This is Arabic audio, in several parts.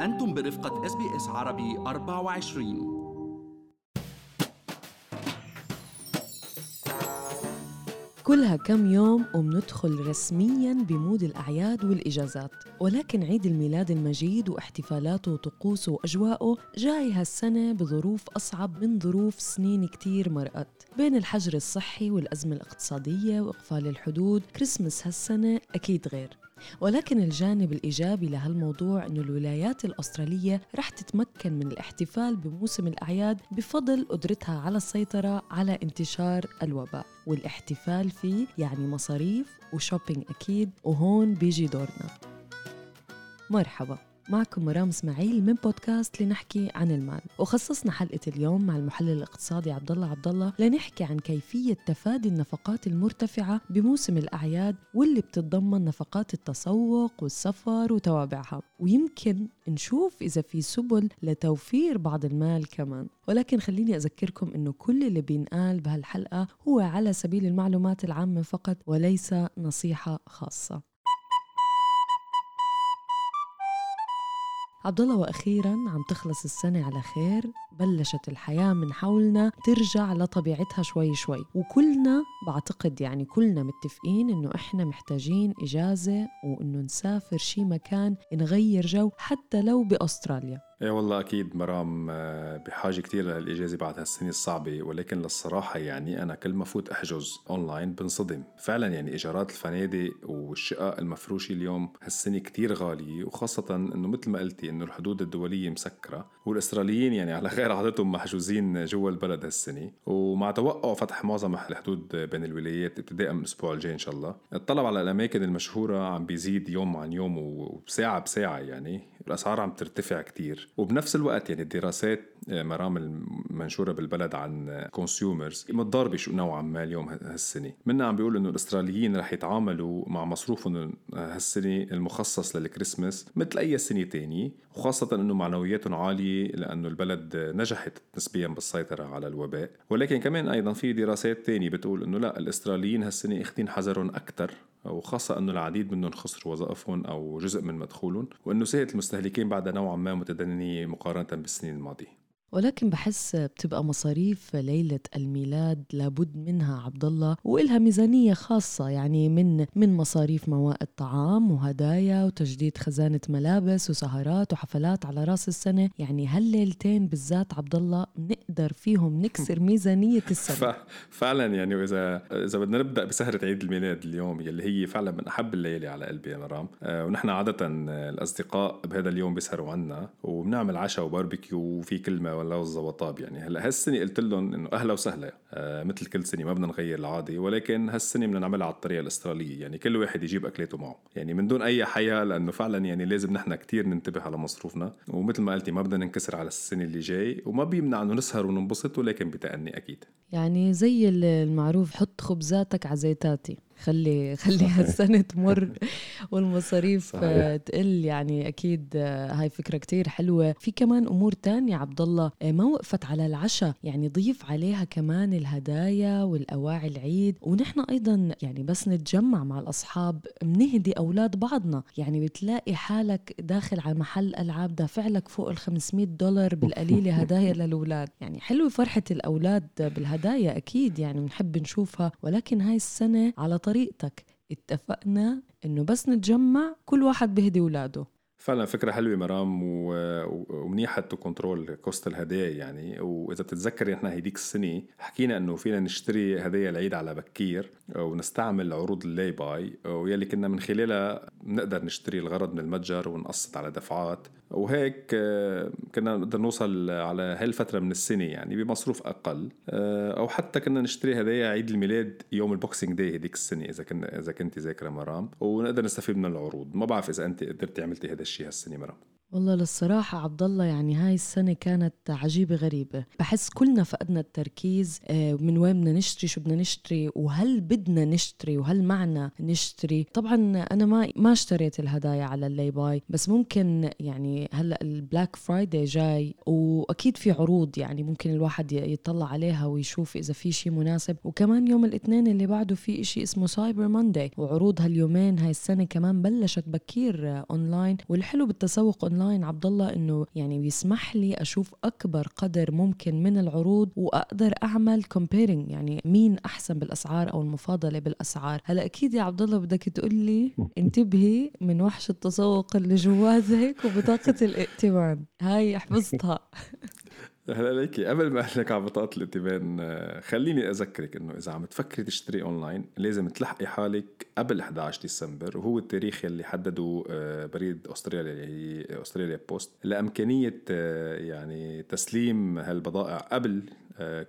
أنتم برفقة SBS عربي 24 كلها كم يوم ومندخل رسميا ب mood الأعياد والإجازات ولكن عيد الميلاد المجيد واحتفالاته وطقوسه وأجواءه جاي هالسنة بظروف أصعب من ظروف سنين كتير مرقت. بين الحجر الصحي والأزمة الاقتصادية وإقفال الحدود كريسمس هالسنة أكيد غير. ولكن الجانب الإيجابي لهالموضوع أنه الولايات الأسترالية رح تتمكن من الاحتفال بموسم الأعياد بفضل قدرتها على السيطرة على انتشار الوباء والاحتفال فيه يعني مصاريف وشوبينج أكيد وهون بيجي دورنا. مرحبا. معكم مرام إسماعيل من بودكاست لنحكي عن المال. وخصصنا حلقة اليوم مع المحلل الاقتصادي عبد الله عبد الله لنحكي عن كيفية تفادي النفقات المرتفعة بموسم الأعياد واللي بتتضمن نفقات التسوق والسفر وتوابعها. ويمكن نشوف إذا في سبل لتوفير بعض المال كمان. ولكن خليني أذكركم أنه كل اللي بينقال بهالحلقة هو على سبيل المعلومات العامة فقط وليس نصيحة خاصة. عبد الله وأخيرا عم تخلص السنة على خير. بلشت الحياة من حولنا ترجع لطبيعتها شوي شوي. وكلنا بعتقد يعني كلنا متفقين إنه إحنا محتاجين إجازة وإنه نسافر شي مكان نغير جو حتى لو بأستراليا. إيه والله أكيد مرام آه، بحاجة كثير للإجازة بعد هالسنة الصعبة. ولكن للصراحة يعني أنا كل ما فوت أحجز أونلاين بنصدم. فعلا يعني ايجارات الفنادق والشقق المفروشة اليوم هالسنة كثير غالية. وخاصة إنه مثل ما قلتي إنه الحدود الدولية مسكرة. والأستراليين يعني على غير عادتهم محجوزين جوا البلد هالسنة ومع توقع فتح معظم الحدود بين الولايات ابتداء من الأسبوع الجاي إن شاء الله الطلب على الأماكن المشهورة عم بيزيد يوم عن يوم وبساعه بساعة يعني الأسعار عم ترتفع كتير. وبنفس الوقت يعني الدراسات آه، مرام المنشورة بالبلد عن كونسيومرز متضاربة شو نوعا ما اليوم هالسنة. منا عم بيقولوا إنه الأستراليين رح يتعاملوا مع مصروفهم هالسنة المخصص للكريسماس مثل أي سنة تانية وخاصة إنه معنوياتهم عالية لأنه البلد نجحت نسبيا بالسيطرة على الوباء ولكن كمان أيضا في دراسات تانية بتقول إنه لا الإستراليين هالسنة اخذين حذرهم أكثر وخاصة أنه العديد منهم خسروا وظائفهم أو جزء من مدخولهم وأنه سيئة المستهلكين بعدها نوعا ما متدنية مقارنة بالسنين الماضية. ولكن بحس بتبقى مصاريف ليلة الميلاد لابد منها عبد الله وإلها ميزانية خاصة يعني من من مصاريف موائد طعام وهدايا وتجديد خزانة ملابس وسهرات وحفلات على رأس السنة. يعني هالليلتين بالذات عبد الله نقدر فيهم نكسر ميزانية السنة. فعلا يعني وإذا إذا بدنا نبدأ بسهرة عيد الميلاد اليوم يلي هي فعلا من أحب الليالي على قلبي يا مرام. آه، ونحن عادة الأصدقاء بهذا اليوم بيسهروا عنا وبنعمل عشاء وباربيكيو وفي كلمة اللوز وطاب يعني. هلا هالسنة قلت لهم إنه أهلا وسهلا آه مثل كل سنة ما بدنا نغير العادة ولكن هالسنة بدنا نعملها على الطريقة الاسترالية يعني. كل واحد يجيب اكلاته معه يعني. من دون أي حياة لأنه فعلا يعني لازم نحن كتير ننتبه على مصروفنا. ومثل ما قلتي ما بدنا ننكسر على السنة اللي جاي وما بيمنع إنه نسهر وننبسط ولكن بتأني أكيد. يعني زي المعروف حط خبزاتك على زيتاتي. خلي خلي هالسنه تمر والمصاريف صحيح. تقل. يعني أكيد هاي فكرة كتير حلوة. في كمان أمور تانية عبد الله. ما وقفت على العشاء. يعني ضيف عليها كمان الهدايا والأواعي العيد. ونحن أيضا يعني بس نتجمع مع الأصحاب بنهدي أولاد بعضنا. يعني بتلاقي حالك داخل على محل ألعاب دافع لك فوق ال 500 دولار بالقليلة هدايا للأولاد. يعني حلوة فرحة الأولاد بالهدايا أكيد. يعني بنحب نشوفها. ولكن هاي السنة على طريقتك. اتفقنا إنه بس نتجمع كل واحد بهدي اولاده فعلا فكرة حلوة مرام ومنيحة to control cost الهدايا يعني. وإذا بتتذكري نحن هيديك السنة حكينا إنه فينا نشتري هدايا العيد على بكير ونستعمل عروض ال lay-by ويلي كنا من خلالها بنقدر نشتري الغرض من المتجر ونقسط على دفعات. وهيك آه، كنا نقدر نوصل على هالفترة من السنة يعني بمصروف أقل. آه، أو حتى كنا نشتري هدايا عيد الميلاد يوم ال Boxing Day هديك السنة إذا كنا إذا كنت ذاكرة مرام. ونقدر نستفيد من العروض. ما بعرف إذا أنت قدرتي عملتي هذا الشيء هالسنة مرام. والله للصراحة عبد الله يعني هاي السنة كانت عجيبة غريبة. بحس كلنا فقدنا التركيز آه، من وين بدنا نشتري شو بدنا نشتري وهل بدنا نشتري وهل معنا نشتري. طبعا أنا ما ما اشتريت الهدايا على اللي باي بس ممكن يعني هلأ ال Black Friday جاي وأكيد في عروض يعني ممكن الواحد يطلع عليها ويشوف إذا في شيء مناسب. وكمان يوم الاثنين اللي بعده في شيء اسمه Cyber Monday وعروض هاليومين هاي السنة كمان بلشت بكير اونلاين والحلو بالتسوق online online عبد الله إنه يعني بيسمح لي أشوف أكبر قدر ممكن من العروض وأقدر أعمل comparing يعني مين أحسن بالأسعار أو المفاضلة بالأسعار. هلا أكيد يا عبد الله بدك تقول لي انتبهي من وحش التسوق اللي جواتك وبطاقة الائتمان هاي حفظتها. هلا ليكي قبل ما أقول لك على بطاقة الائتمان آه، خليني أذكرك إنه إذا عم تفكري تشتري أونلاين لازم تلحقي حالك قبل 11 ديسمبر وهو التاريخ يلي حدده آه، بريد أستراليا اللي هي Australia Post. لأمكانية آه، يعني تسليم هالبضائع قبل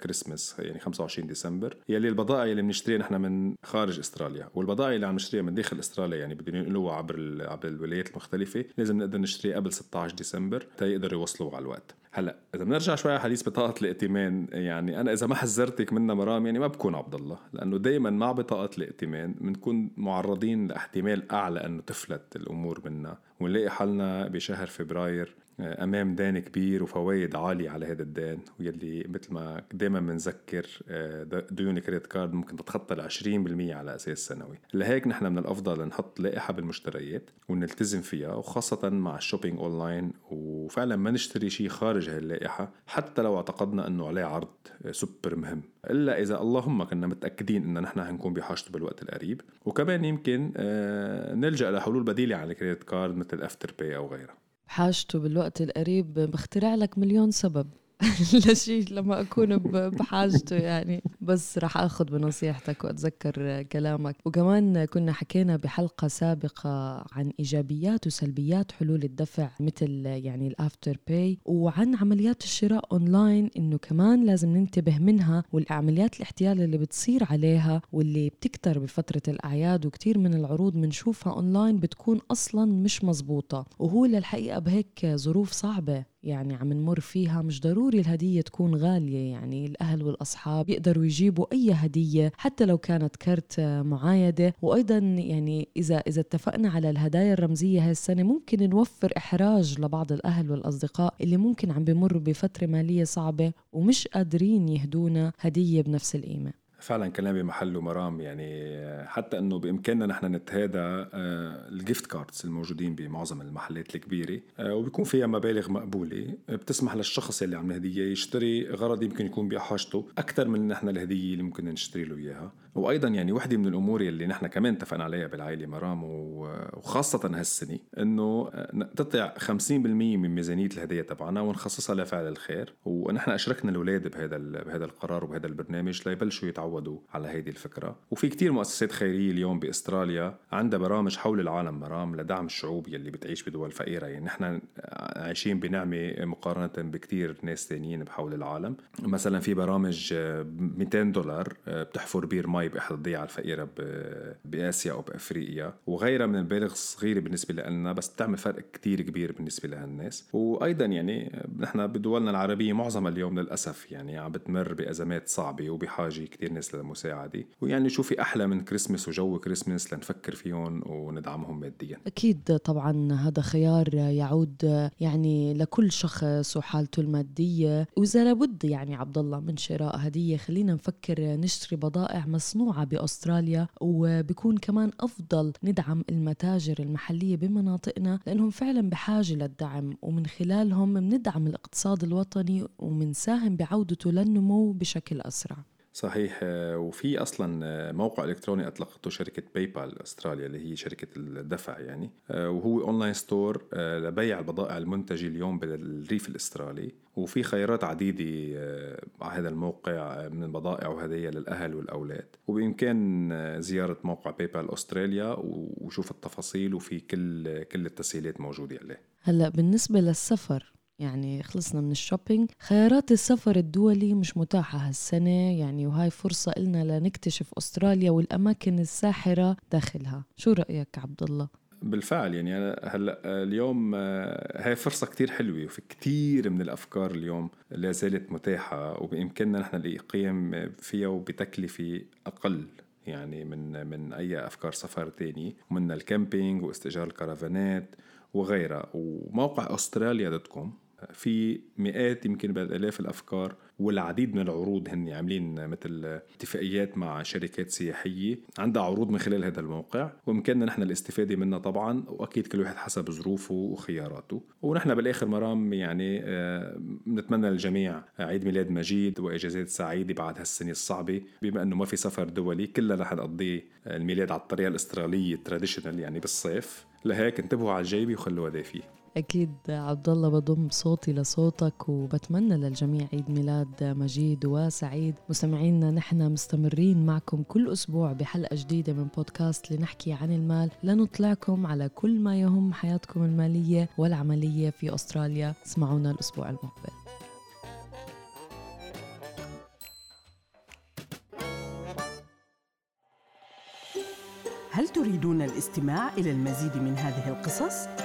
كريسماس يعني 25 ديسمبر يلي البضائع اللي بنشتريها نحن من خارج أستراليا. والبضائع اللي عم نشتريها من داخل أستراليا يعني بدهم ينقلوها عبر عبر الولايات المختلفة لازم نقدر نشتريها قبل 16 ديسمبر تيقدروا يوصلوا على الوقت. هلا إذا بنرجع شوي على حديث بطاقة الائتمان يعني أنا إذا ما حذرتك منها مرام يعني ما بكون عبد الله لأنه دائما مع بطاقة الائتمان بنكون معرضين لاحتمال أعلى إنه تفلت الأمور منا ونلاقي حالنا بشهر فبراير أمام دين كبير وفوائد عالية على هذا الدين واللي مثل ما دائما بنذكر آه، ديون credit card ممكن تتخطى ال 20% على أساس سنوي. لهيك نحن من الأفضل نحط لائحة بالمشتريات ونلتزم فيها وخاصة مع ال shopping online وفعلا ما نشتري شيء خارج هاي اللائحة حتى لو اعتقدنا أنه عليه عرض سوبر مهم. إلا إذا اللهم كنا متأكدين ان نحن هنكون بحاجته بالوقت القريب. وكمان يمكن آه، نلجأ لحلول بديلة عن ال credit card مثل Afterpay أو غيرها. بحاجته بالوقت القريب بخترع لك مليون سبب. لشيء لما أكون بحاجته يعني. بس رح آخذ بنصيحتك وأتذكر كلامك. وكمان كنا حكينا بحلقة سابقة عن إيجابيات وسلبيات حلول الدفع مثل يعني ال Afterpay وعن عمليات الشراء اونلاين إنه كمان لازم ننتبه منها والعمليات الاحتيال اللي بتصير عليها واللي بتكتر بفترة الأعياد وكثير من العروض بنشوفها اونلاين بتكون أصلا مش مزبوطه وهو للحقيقة بهيك ظروف صعبة. يعني عم نمر فيها مش ضروري الهدية تكون غالية. يعني الأهل والأصحاب يقدروا يجيبوا أي هدية حتى لو كانت كرت معايدة. وأيضا يعني إذا إذا اتفقنا على الهدايا الرمزية هاي السنة ممكن نوفر إحراج لبعض الأهل والأصدقاء اللي ممكن عم بمروا بفترة مالية صعبة ومش قادرين يهدونا هدية بنفس القيمة. فعلا كلام بمحله مرام يعني حتى إنه بإمكاننا نحن نتهادى آه، ال gift cards الموجودين بمعظم المحلات الكبيرة آه، وبيكون فيها مبالغ مقبولة. بتسمح للشخص اللي عم الهدية يشتري غرض يمكن يكون بحاجته أكثر من نحن الهدية اللي ممكن نشتري له إياها. وأيضا يعني وحدة من الأمور اللي نحن كمان اتفقنا عليها بالعائلة مرام وخاصة هالسنة إنه تطلع 50% من ميزانية الهدية تبعنا ونخصصها لفعل الخير. ونحن أشركنا الأولاد بهذا بهذا القرار وبهذا البرنامج ليبلشوا يتعودوا على هذه الفكرة. وفي كتير مؤسسات خيرية اليوم بأستراليا عندها برامج حول العالم مرام لدعم الشعوب يلي بتعيش بدول فقيرة. يعني نحن عايشين بنعمة مقارنة بكتير ناس ثانيين بحول العالم. مثلا في برامج 200 دولار بتحفر بير مي باحدى الضيعة الفقيرة بآسيا أو بأفريقيا. وغيرها من المبالغ الصغيرة بالنسبة لنا بس بتعمل فرق كتير كبير بالنسبة لهالناس. وأيضا يعني نحن بدولنا العربية معظمها اليوم للأسف يعني عم بتمر بأزمات صعبة وبحاجة كتير ناس للمساعدة. ويعني شو في أحلى من كريسمس وجو كريسمس لنفكر فيهم وندعمهم ماديا؟ أكيد طبعا هذا خيار يعود يعني لكل شخص وحالته المادية. وإذا لابد يعني عبد الله من شراء هدية خلينا نفكر نشتري بضائع مصنوعة بأستراليا. وبكون كمان أفضل ندعم المتاجر المحلية بمناطقنا لأنهم فعلا بحاجة للدعم. ومن خلالهم بندعم الاقتصاد الوطني ومنساهم بعودته للنمو بشكل أسرع. صحيح. وفي أصلا موقع إلكتروني أطلقته شركة PayPal أستراليا اللي هي شركة الدفع يعني. وهو online store لبيع البضائع المنتجة اليوم بالريف الأسترالي. وفي خيارات عديدة على هذا الموقع من البضائع وهدايا للأهل والأولاد. وبإمكان زيارة موقع PayPal أستراليا وشوف التفاصيل وفي كل كل التسهيلات موجودة عليه. هلأ بالنسبة للسفر يعني خلصنا من ال shopping. خيارات السفر الدولي مش متاحة هالسنة يعني وهاي فرصة إلنا لنكتشف أستراليا والأماكن الساحرة داخلها. شو رأيك عبد الله؟ بالفعل يعني أنا هلأ اليوم هاي فرصة كتير حلوة وفي كتير من الأفكار اليوم لا زالت متاحة وبإمكاننا نحن القيام فيها وبتكلفة أقل يعني من من أي أفكار سفر تاني. ومنها ال camping واستئجار الكرفانات وغيرها. وموقع أستراليا dot com. في مئات يمكن بل آلاف الأفكار والعديد من العروض هن عاملين مثل اتفاقيات مع شركات سياحية. عندها عروض من خلال هذا الموقع وبامكاننا نحن الاستفادة منها طبعا وأكيد كل واحد حسب ظروفه وخياراته. ونحن بالآخر مرام يعني آه، بنتمنى للجميع عيد ميلاد مجيد وإجازات سعيدة بعد هالسنة الصعبة. بما إنه ما في سفر دولي كلها رح نقضي الميلاد على الطريقة الأسترالية ال traditional يعني بالصيف. لهيك انتبهوا على الجيبة وخلوها دافية. أكيد عبد الله بضم صوتي لصوتك وبتمنى للجميع عيد ميلاد مجيد وسعيد. مستمعينا نحن مستمرين معكم كل أسبوع بحلقة جديدة من بودكاست لنحكي عن المال. لنطلعكم على كل ما يهم حياتكم المالية والعملية في أستراليا. اسمعونا الأسبوع المقبل. هل تريدون الاستماع إلى المزيد من هذه القصص؟